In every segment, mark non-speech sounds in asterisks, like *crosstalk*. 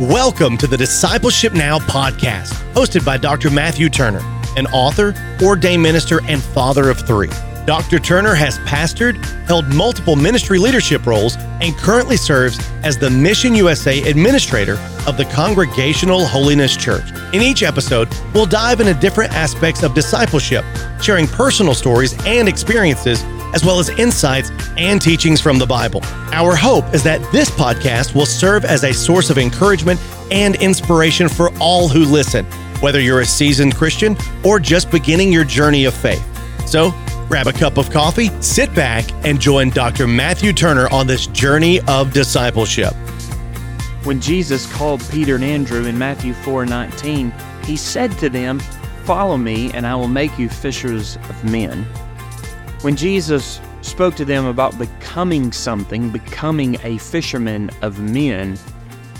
Welcome to the Discipleship Now podcast, hosted by Dr. Matthew Turner, an author, ordained minister, and father of three. Dr. Turner has pastored, held multiple ministry leadership roles, and currently serves as the Mission USA administrator of the Congregational Holiness Church. In each episode, we'll dive into different aspects of discipleship, sharing personal stories and experiences as well as insights and teachings from the Bible. Our hope is that this podcast will serve as a source of encouragement and inspiration for all who listen, whether you're a seasoned Christian or just beginning your journey of faith. So, grab a cup of coffee, sit back, and join Dr. Matthew Turner on this journey of discipleship. When Jesus called Peter and Andrew in Matthew 4:19, he said to them, "Follow me, and I will make you fishers of men." When Jesus spoke to them about becoming something, becoming a fisherman of men,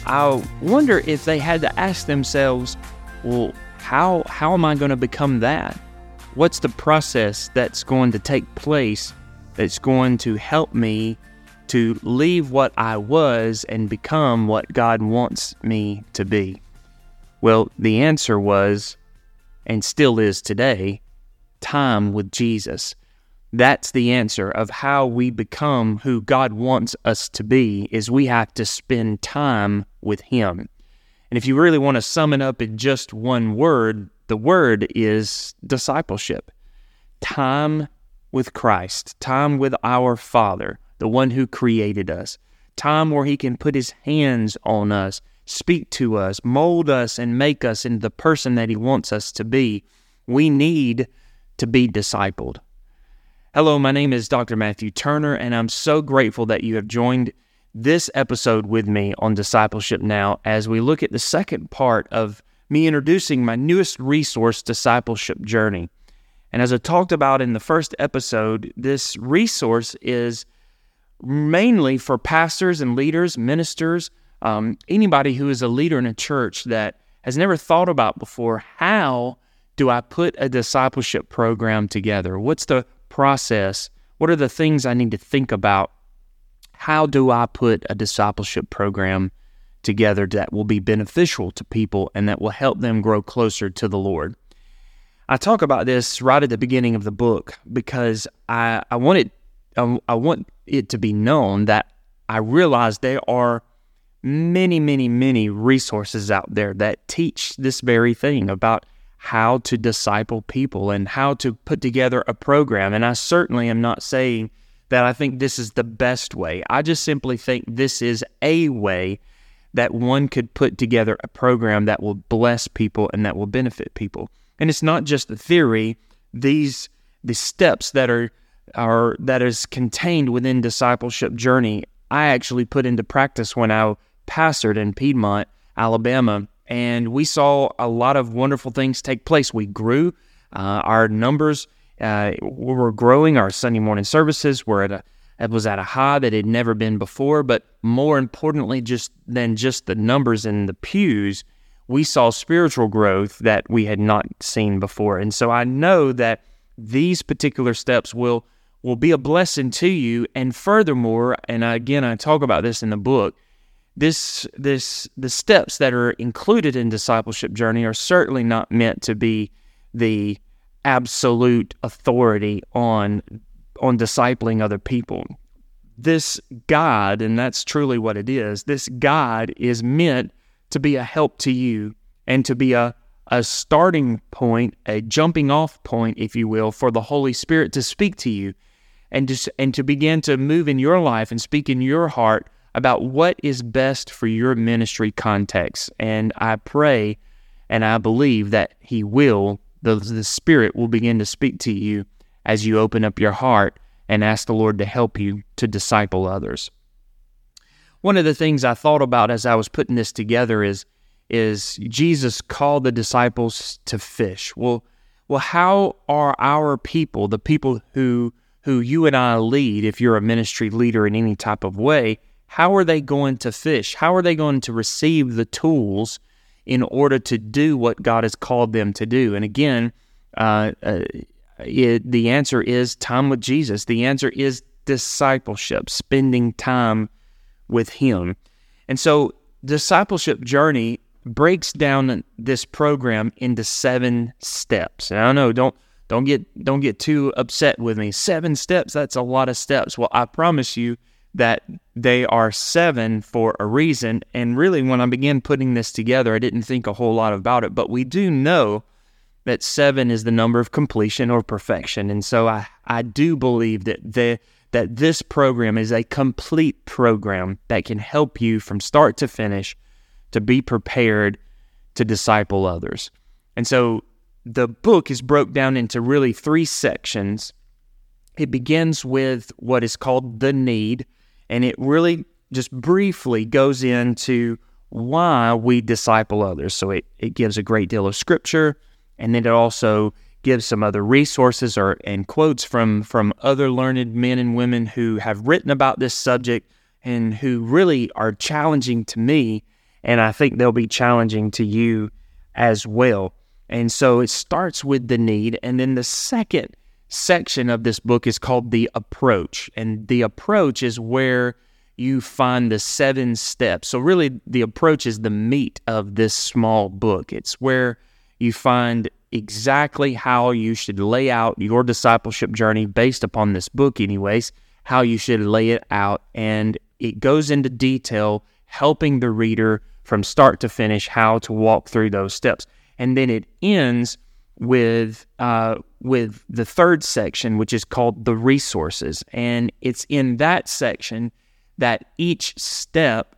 I wonder if they had to ask themselves, well, how, how am I going to become that? What's the process that's going to take place that's going to help me to leave what I was and become what God wants me to be? Well, the answer was, and still is today, time with Jesus. That's the answer of how we become who God wants us to be is we have to spend time with him. And if you really want to sum it up in just one word, the word is discipleship. Time with Christ, time with our Father, the one who created us. Time where he can put his hands on us, speak to us, mold us and make us into the person that he wants us to be. We need to be discipled. Hello, my name is Dr. Matthew Turner, and I'm so grateful that you have joined this episode with me on Discipleship Now as we look at the second part of me introducing my newest resource, Discipleship Journey. And as I talked about in the first episode, this resource is mainly for pastors and leaders, ministers, um, anybody who is a leader in a church that has never thought about before how do I put a discipleship program together? What's the process? What are the things I need to think about? How do I put a discipleship program together that will be beneficial to people and that will help them grow closer to the Lord? I talk about this right at the beginning of the book because I, I want it I, I want it to be known that I realize there are many, many, many resources out there that teach this very thing about how to disciple people and how to put together a program. And I certainly am not saying that I think this is the best way. I just simply think this is a way that one could put together a program that will bless people and that will benefit people. And it's not just the theory, these the steps that are are that is contained within discipleship journey I actually put into practice when I pastored in Piedmont, Alabama and we saw a lot of wonderful things take place. We grew, uh, our numbers uh, were growing. Our Sunday morning services were at a it was at a high that had never been before. But more importantly, just than just the numbers in the pews, we saw spiritual growth that we had not seen before. And so I know that these particular steps will will be a blessing to you. And furthermore, and again, I talk about this in the book this this the steps that are included in discipleship journey are certainly not meant to be the absolute authority on on discipling other people. This guide, and that's truly what it is, this guide is meant to be a help to you and to be a, a starting point, a jumping off point, if you will, for the Holy Spirit to speak to you and to, and to begin to move in your life and speak in your heart about what is best for your ministry context. And I pray and I believe that He will, the, the Spirit will begin to speak to you as you open up your heart and ask the Lord to help you to disciple others. One of the things I thought about as I was putting this together is is Jesus called the disciples to fish. Well, well, how are our people, the people who who you and I lead, if you're a ministry leader in any type of way, how are they going to fish? How are they going to receive the tools in order to do what God has called them to do? And again, uh, uh, it, the answer is time with Jesus. The answer is discipleship, spending time with Him. And so discipleship journey breaks down this program into seven steps. And I know don't don't get don't get too upset with me. Seven steps, that's a lot of steps. Well, I promise you that they are seven for a reason. And really when I began putting this together, I didn't think a whole lot about it, but we do know that seven is the number of completion or perfection. And so I, I do believe that the that this program is a complete program that can help you from start to finish to be prepared to disciple others. And so the book is broke down into really three sections. It begins with what is called the need, and it really just briefly goes into why we disciple others. So it, it gives a great deal of scripture, and then it also gives some other resources or and quotes from from other learned men and women who have written about this subject and who really are challenging to me, and I think they'll be challenging to you as well. And so it starts with the need. And then the second section of this book is called the approach. And the approach is where you find the seven steps. So, really, the approach is the meat of this small book. It's where you find exactly how you should lay out your discipleship journey based upon this book, anyways, how you should lay it out. And it goes into detail, helping the reader from start to finish how to walk through those steps and then it ends with uh, with the third section, which is called the resources, and it's in that section that each step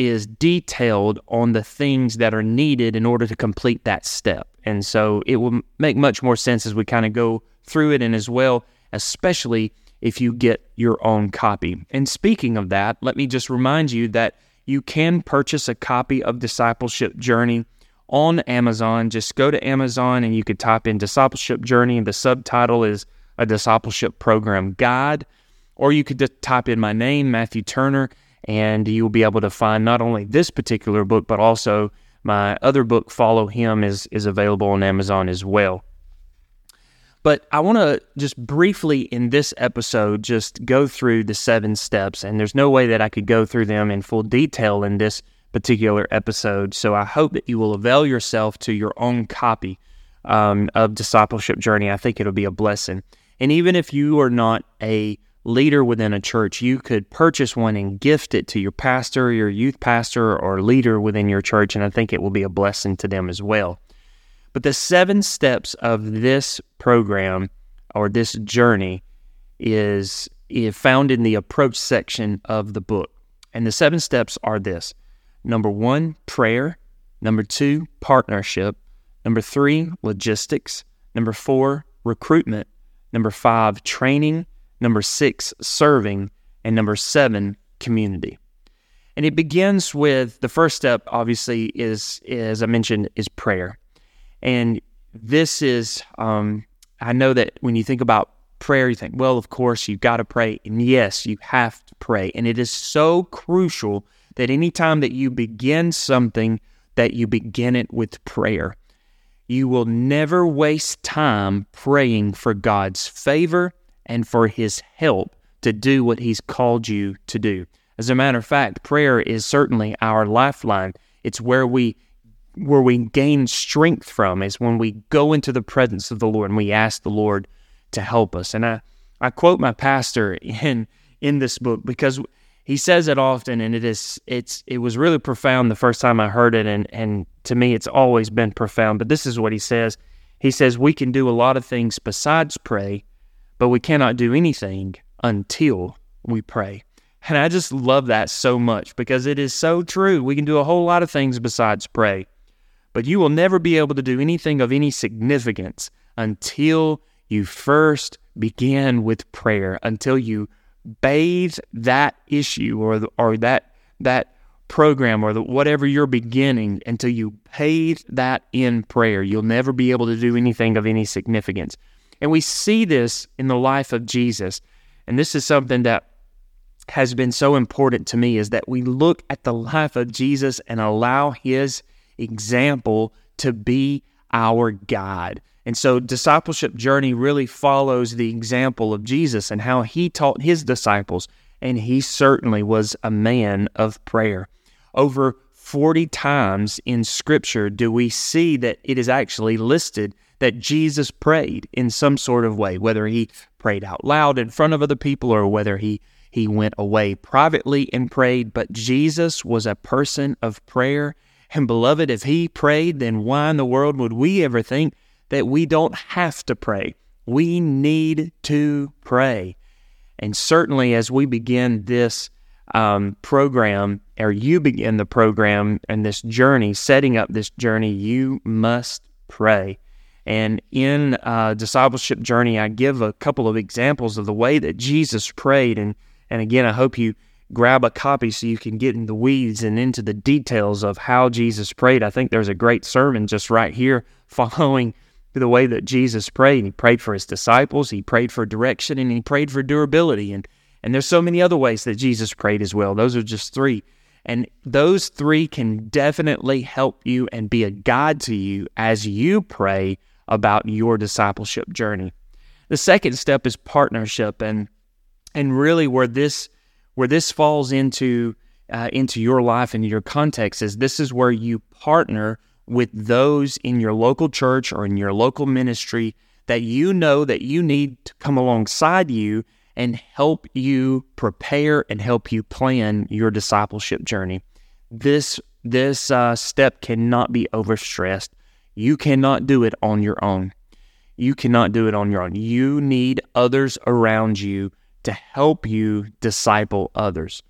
is detailed on the things that are needed in order to complete that step. And so it will make much more sense as we kind of go through it, and as well, especially if you get your own copy. And speaking of that, let me just remind you that you can purchase a copy of Discipleship Journey on Amazon. Just go to Amazon and you could type in Discipleship Journey, and the subtitle is a discipleship program guide. Or you could just type in my name, Matthew Turner, and you'll be able to find not only this particular book, but also my other book, Follow Him, is, is available on Amazon as well. But I want to just briefly in this episode just go through the seven steps, and there's no way that I could go through them in full detail in this particular episode. So I hope that you will avail yourself to your own copy um, of Discipleship Journey. I think it'll be a blessing. And even if you are not a leader within a church, you could purchase one and gift it to your pastor, your youth pastor, or leader within your church, and I think it will be a blessing to them as well. But the seven steps of this program or this journey is, found in the approach section of the book. And the seven steps are this Number one, prayer. Number two, partnership. Number three, logistics. Number four, recruitment. Number five, training. Number six, serving. And number seven, community. And it begins with the first step, obviously, is, as I mentioned, is prayer. And this is, um, I know that when you think about prayer, you think, well, of course, you've got to pray. And yes, you have to pray. And it is so crucial that anytime that you begin something, that you begin it with prayer. You will never waste time praying for God's favor and for His help to do what He's called you to do. As a matter of fact, prayer is certainly our lifeline. It's where we where we gain strength from is when we go into the presence of the Lord and we ask the Lord to help us. And I, I quote my pastor in in this book because he says it often and it is it's it was really profound the first time I heard it and and to me it's always been profound but this is what he says he says we can do a lot of things besides pray but we cannot do anything until we pray and I just love that so much because it is so true we can do a whole lot of things besides pray but you will never be able to do anything of any significance until you first begin with prayer until you bathe that issue or or that that program or the, whatever you're beginning until you bathe that in prayer. You'll never be able to do anything of any significance. And we see this in the life of Jesus. And this is something that has been so important to me is that we look at the life of Jesus and allow his example to be our guide. And so, discipleship journey really follows the example of Jesus and how he taught his disciples. And he certainly was a man of prayer. Over 40 times in Scripture do we see that it is actually listed that Jesus prayed in some sort of way, whether he prayed out loud in front of other people or whether he, he went away privately and prayed. But Jesus was a person of prayer. And beloved, if he prayed, then why in the world would we ever think that we don't have to pray? We need to pray. And certainly as we begin this um, program, or you begin the program and this journey, setting up this journey, you must pray. And in uh, discipleship journey, I give a couple of examples of the way that Jesus prayed. And and again, I hope you grab a copy so you can get in the weeds and into the details of how Jesus prayed. I think there's a great sermon just right here *laughs* following the way that Jesus prayed. He prayed for his disciples, he prayed for direction, and he prayed for durability. And and there's so many other ways that Jesus prayed as well. Those are just three. And those three can definitely help you and be a guide to you as you pray about your discipleship journey. The second step is partnership and and really where this where this falls into uh, into your life and your context is this is where you partner with those in your local church or in your local ministry that you know that you need to come alongside you and help you prepare and help you plan your discipleship journey. This this uh, step cannot be overstressed. You cannot do it on your own. You cannot do it on your own. You need others around you to help you disciple others.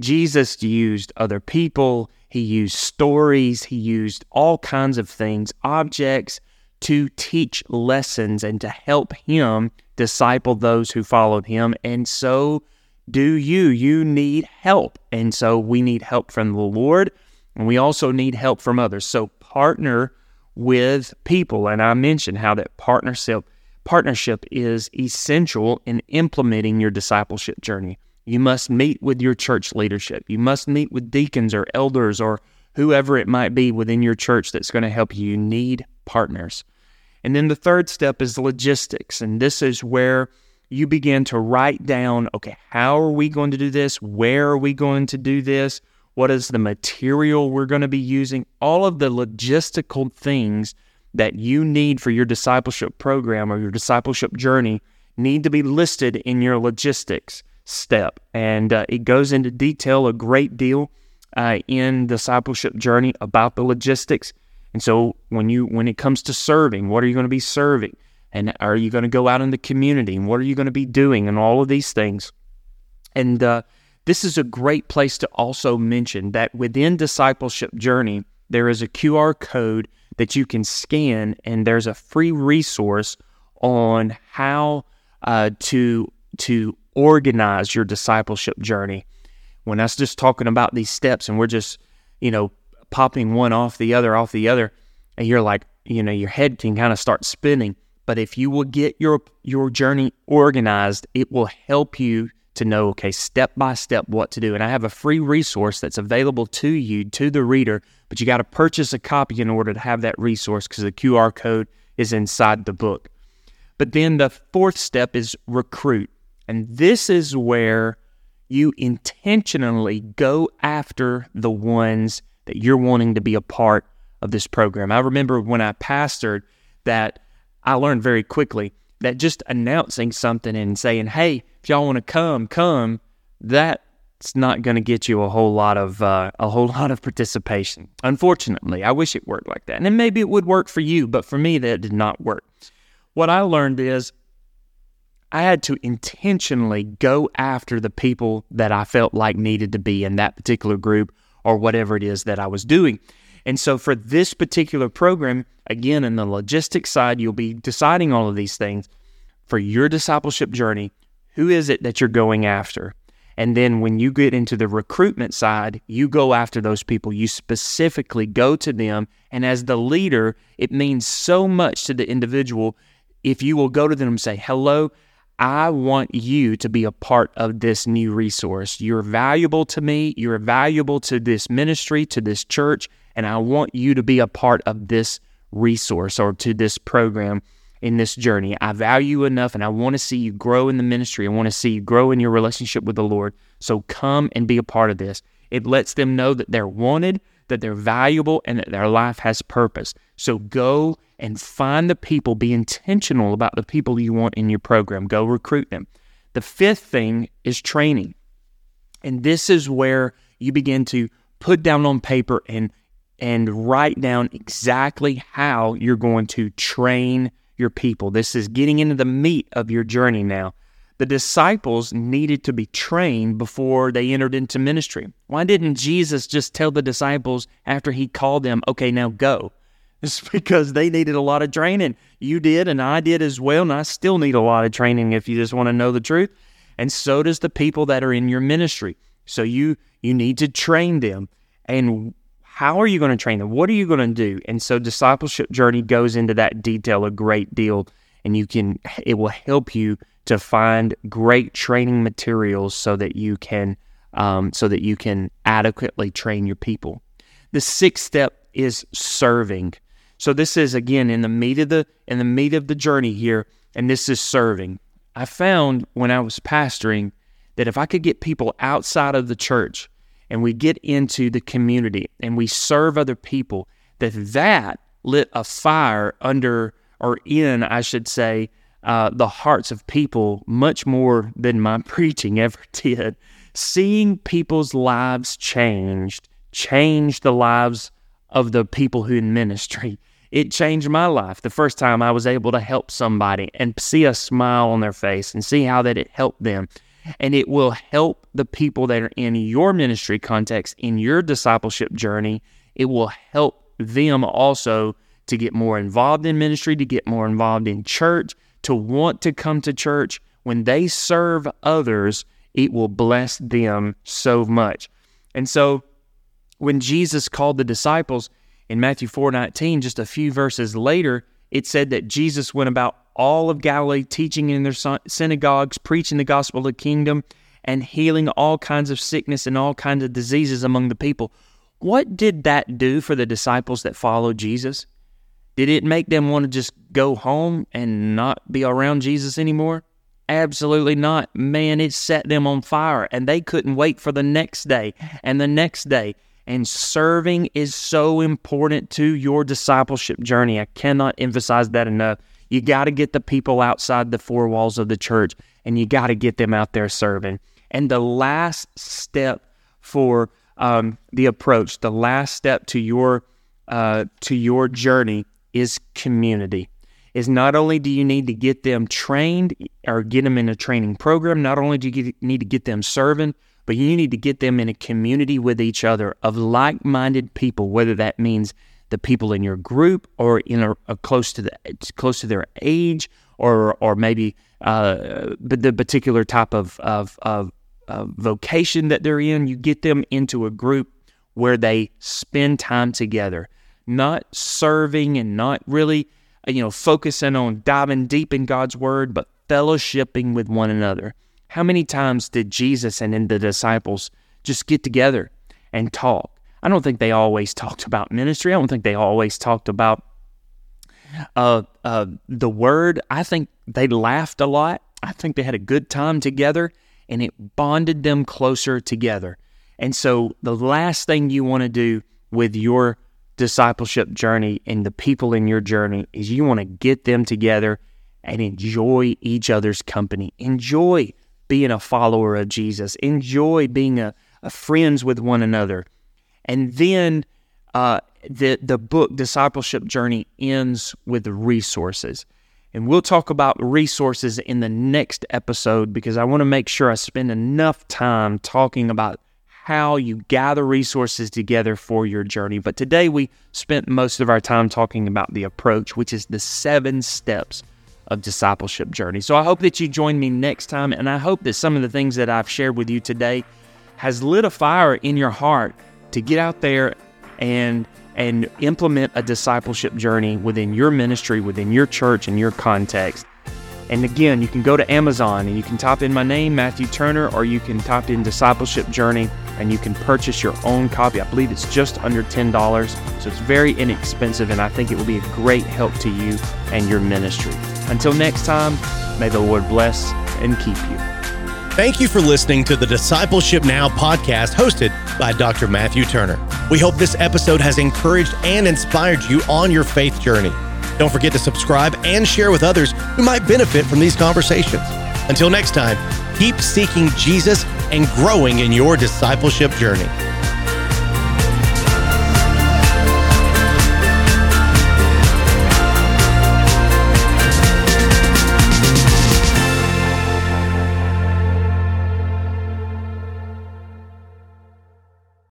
Jesus used other people, he used stories, he used all kinds of things, objects to teach lessons and to help him disciple those who followed him. And so do you. You need help. And so we need help from the Lord, and we also need help from others. So partner with people. And I mentioned how that partnership partnership is essential in implementing your discipleship journey. You must meet with your church leadership. You must meet with deacons or elders or whoever it might be within your church that's going to help you. You need partners. And then the third step is logistics. And this is where you begin to write down okay, how are we going to do this? Where are we going to do this? What is the material we're going to be using? All of the logistical things that you need for your discipleship program or your discipleship journey need to be listed in your logistics step. And uh, it goes into detail a great deal uh, in discipleship journey about the logistics. And so when you when it comes to serving, what are you going to be serving? And are you going to go out in the community? And what are you going to be doing? And all of these things. And uh, this is a great place to also mention that within discipleship journey, there is a QR code that you can scan, and there's a free resource on how uh, to to organize your discipleship journey. When us just talking about these steps, and we're just you know popping one off the other, off the other, and you're like, you know, your head can kind of start spinning. But if you will get your your journey organized, it will help you to know, okay, step by step what to do. And I have a free resource that's available to you, to the reader, but you got to purchase a copy in order to have that resource because the QR code is inside the book. But then the fourth step is recruit. And this is where you intentionally go after the ones that you're wanting to be a part of this program. I remember when I pastored that I learned very quickly that just announcing something and saying, hey, if y'all want to come, come, that's not going to get you a whole lot of uh, a whole *laughs* lot of participation. Unfortunately, I wish it worked like that, and maybe it would work for you, but for me, that did not work. What I learned is I had to intentionally go after the people that I felt like needed to be in that particular group or whatever it is that I was doing. And so for this particular program, again, in the logistics side, you'll be deciding all of these things. For your discipleship journey, who is it that you're going after? And then when you get into the recruitment side, you go after those people. You specifically go to them. And as the leader, it means so much to the individual if you will go to them and say, Hello, I want you to be a part of this new resource. You're valuable to me. You're valuable to this ministry, to this church, and I want you to be a part of this resource or to this program in this journey. I value you enough and I want to see you grow in the ministry. I want to see you grow in your relationship with the Lord. So come and be a part of this. It lets them know that they're wanted, that they're valuable and that their life has purpose. So go and find the people, be intentional about the people you want in your program. Go recruit them. The fifth thing is training. And this is where you begin to put down on paper and and write down exactly how you're going to train your people. This is getting into the meat of your journey now. The disciples needed to be trained before they entered into ministry. Why didn't Jesus just tell the disciples after he called them, okay, now go? It's because they needed a lot of training. You did, and I did as well, and I still need a lot of training if you just want to know the truth. And so does the people that are in your ministry. So you you need to train them. And how are you going to train them? What are you going to do? And so discipleship journey goes into that detail a great deal and you can it will help you to find great training materials so that you can um, so that you can adequately train your people. The sixth step is serving. So this is again in the meat of the in the meat of the journey here, and this is serving. I found when I was pastoring that if I could get people outside of the church and we get into the community and we serve other people, that that lit a fire under or in, I should say, uh, the hearts of people much more than my *laughs* preaching ever did. Seeing people's lives changed, changed the lives of the people who in ministry. It changed my life the first time I was able to help somebody and see a smile on their face and see how that it helped them and it will help the people that are in your ministry context, in your discipleship journey. It will help them also to get more involved in ministry, to get more involved in church, to want to come to church. When they serve others, it will bless them so much. And so when Jesus called the disciples in Matthew 4:19, just a few verses later, it said that Jesus went about all of Galilee, teaching in their synagogues, preaching the gospel of the kingdom, and healing all kinds of sickness and all kinds of diseases among the people. What did that do for the disciples that followed Jesus? Did it make them want to just go home and not be around Jesus anymore? Absolutely not. Man, it set them on fire and they couldn't wait for the next day and the next day. And serving is so important to your discipleship journey. I cannot emphasize that enough. You got to get the people outside the four walls of the church and you got to get them out there serving. And the last step for um, the approach, the last step to your uh, to your journey is community. Is not only do you need to get them trained or get them in a training program, not only do you get, need to get them serving, but you need to get them in a community with each other of like minded people, whether that means the people in your group or in a, a close to the close to their age or or maybe uh, the particular type of, of, of, vocation that they're in. You get them into a group where they spend time together, not serving and not really you know focusing on diving deep in God's word, but fellowshipping with one another. How many times did Jesus and then the disciples just get together and talk? I don't think they always talked about ministry. I don't think they always talked about uh, uh, the word. I think they laughed a lot. I think they had a good time together and it bonded them closer together. And so, the last thing you want to do with your discipleship journey and the people in your journey is you want to get them together and enjoy each other's company. Enjoy being a follower of Jesus. Enjoy being a, a friends with one another. And then uh, the the book discipleship journey ends with resources. And we'll talk about resources in the next episode because I want to make sure I spend enough time talking about how you gather resources together for your journey. But today we spent most of our time talking about the approach, which is the seven steps of discipleship journey. So I hope that you join me next time and I hope that some of the things that I've shared with you today has lit a fire in your heart to get out there and and implement a discipleship journey within your ministry, within your church, and your context. And again, you can go to Amazon and you can type in my name, Matthew Turner, or you can type in Discipleship Journey and you can purchase your own copy. I believe it's just under $10, so it's very inexpensive, and I think it will be a great help to you and your ministry. Until next time, may the Lord bless and keep you. Thank you for listening to the Discipleship Now podcast hosted by Dr. Matthew Turner. We hope this episode has encouraged and inspired you on your faith journey. Don't forget to subscribe and share with others who might benefit from these conversations. Until next time, keep seeking Jesus and growing in your discipleship journey.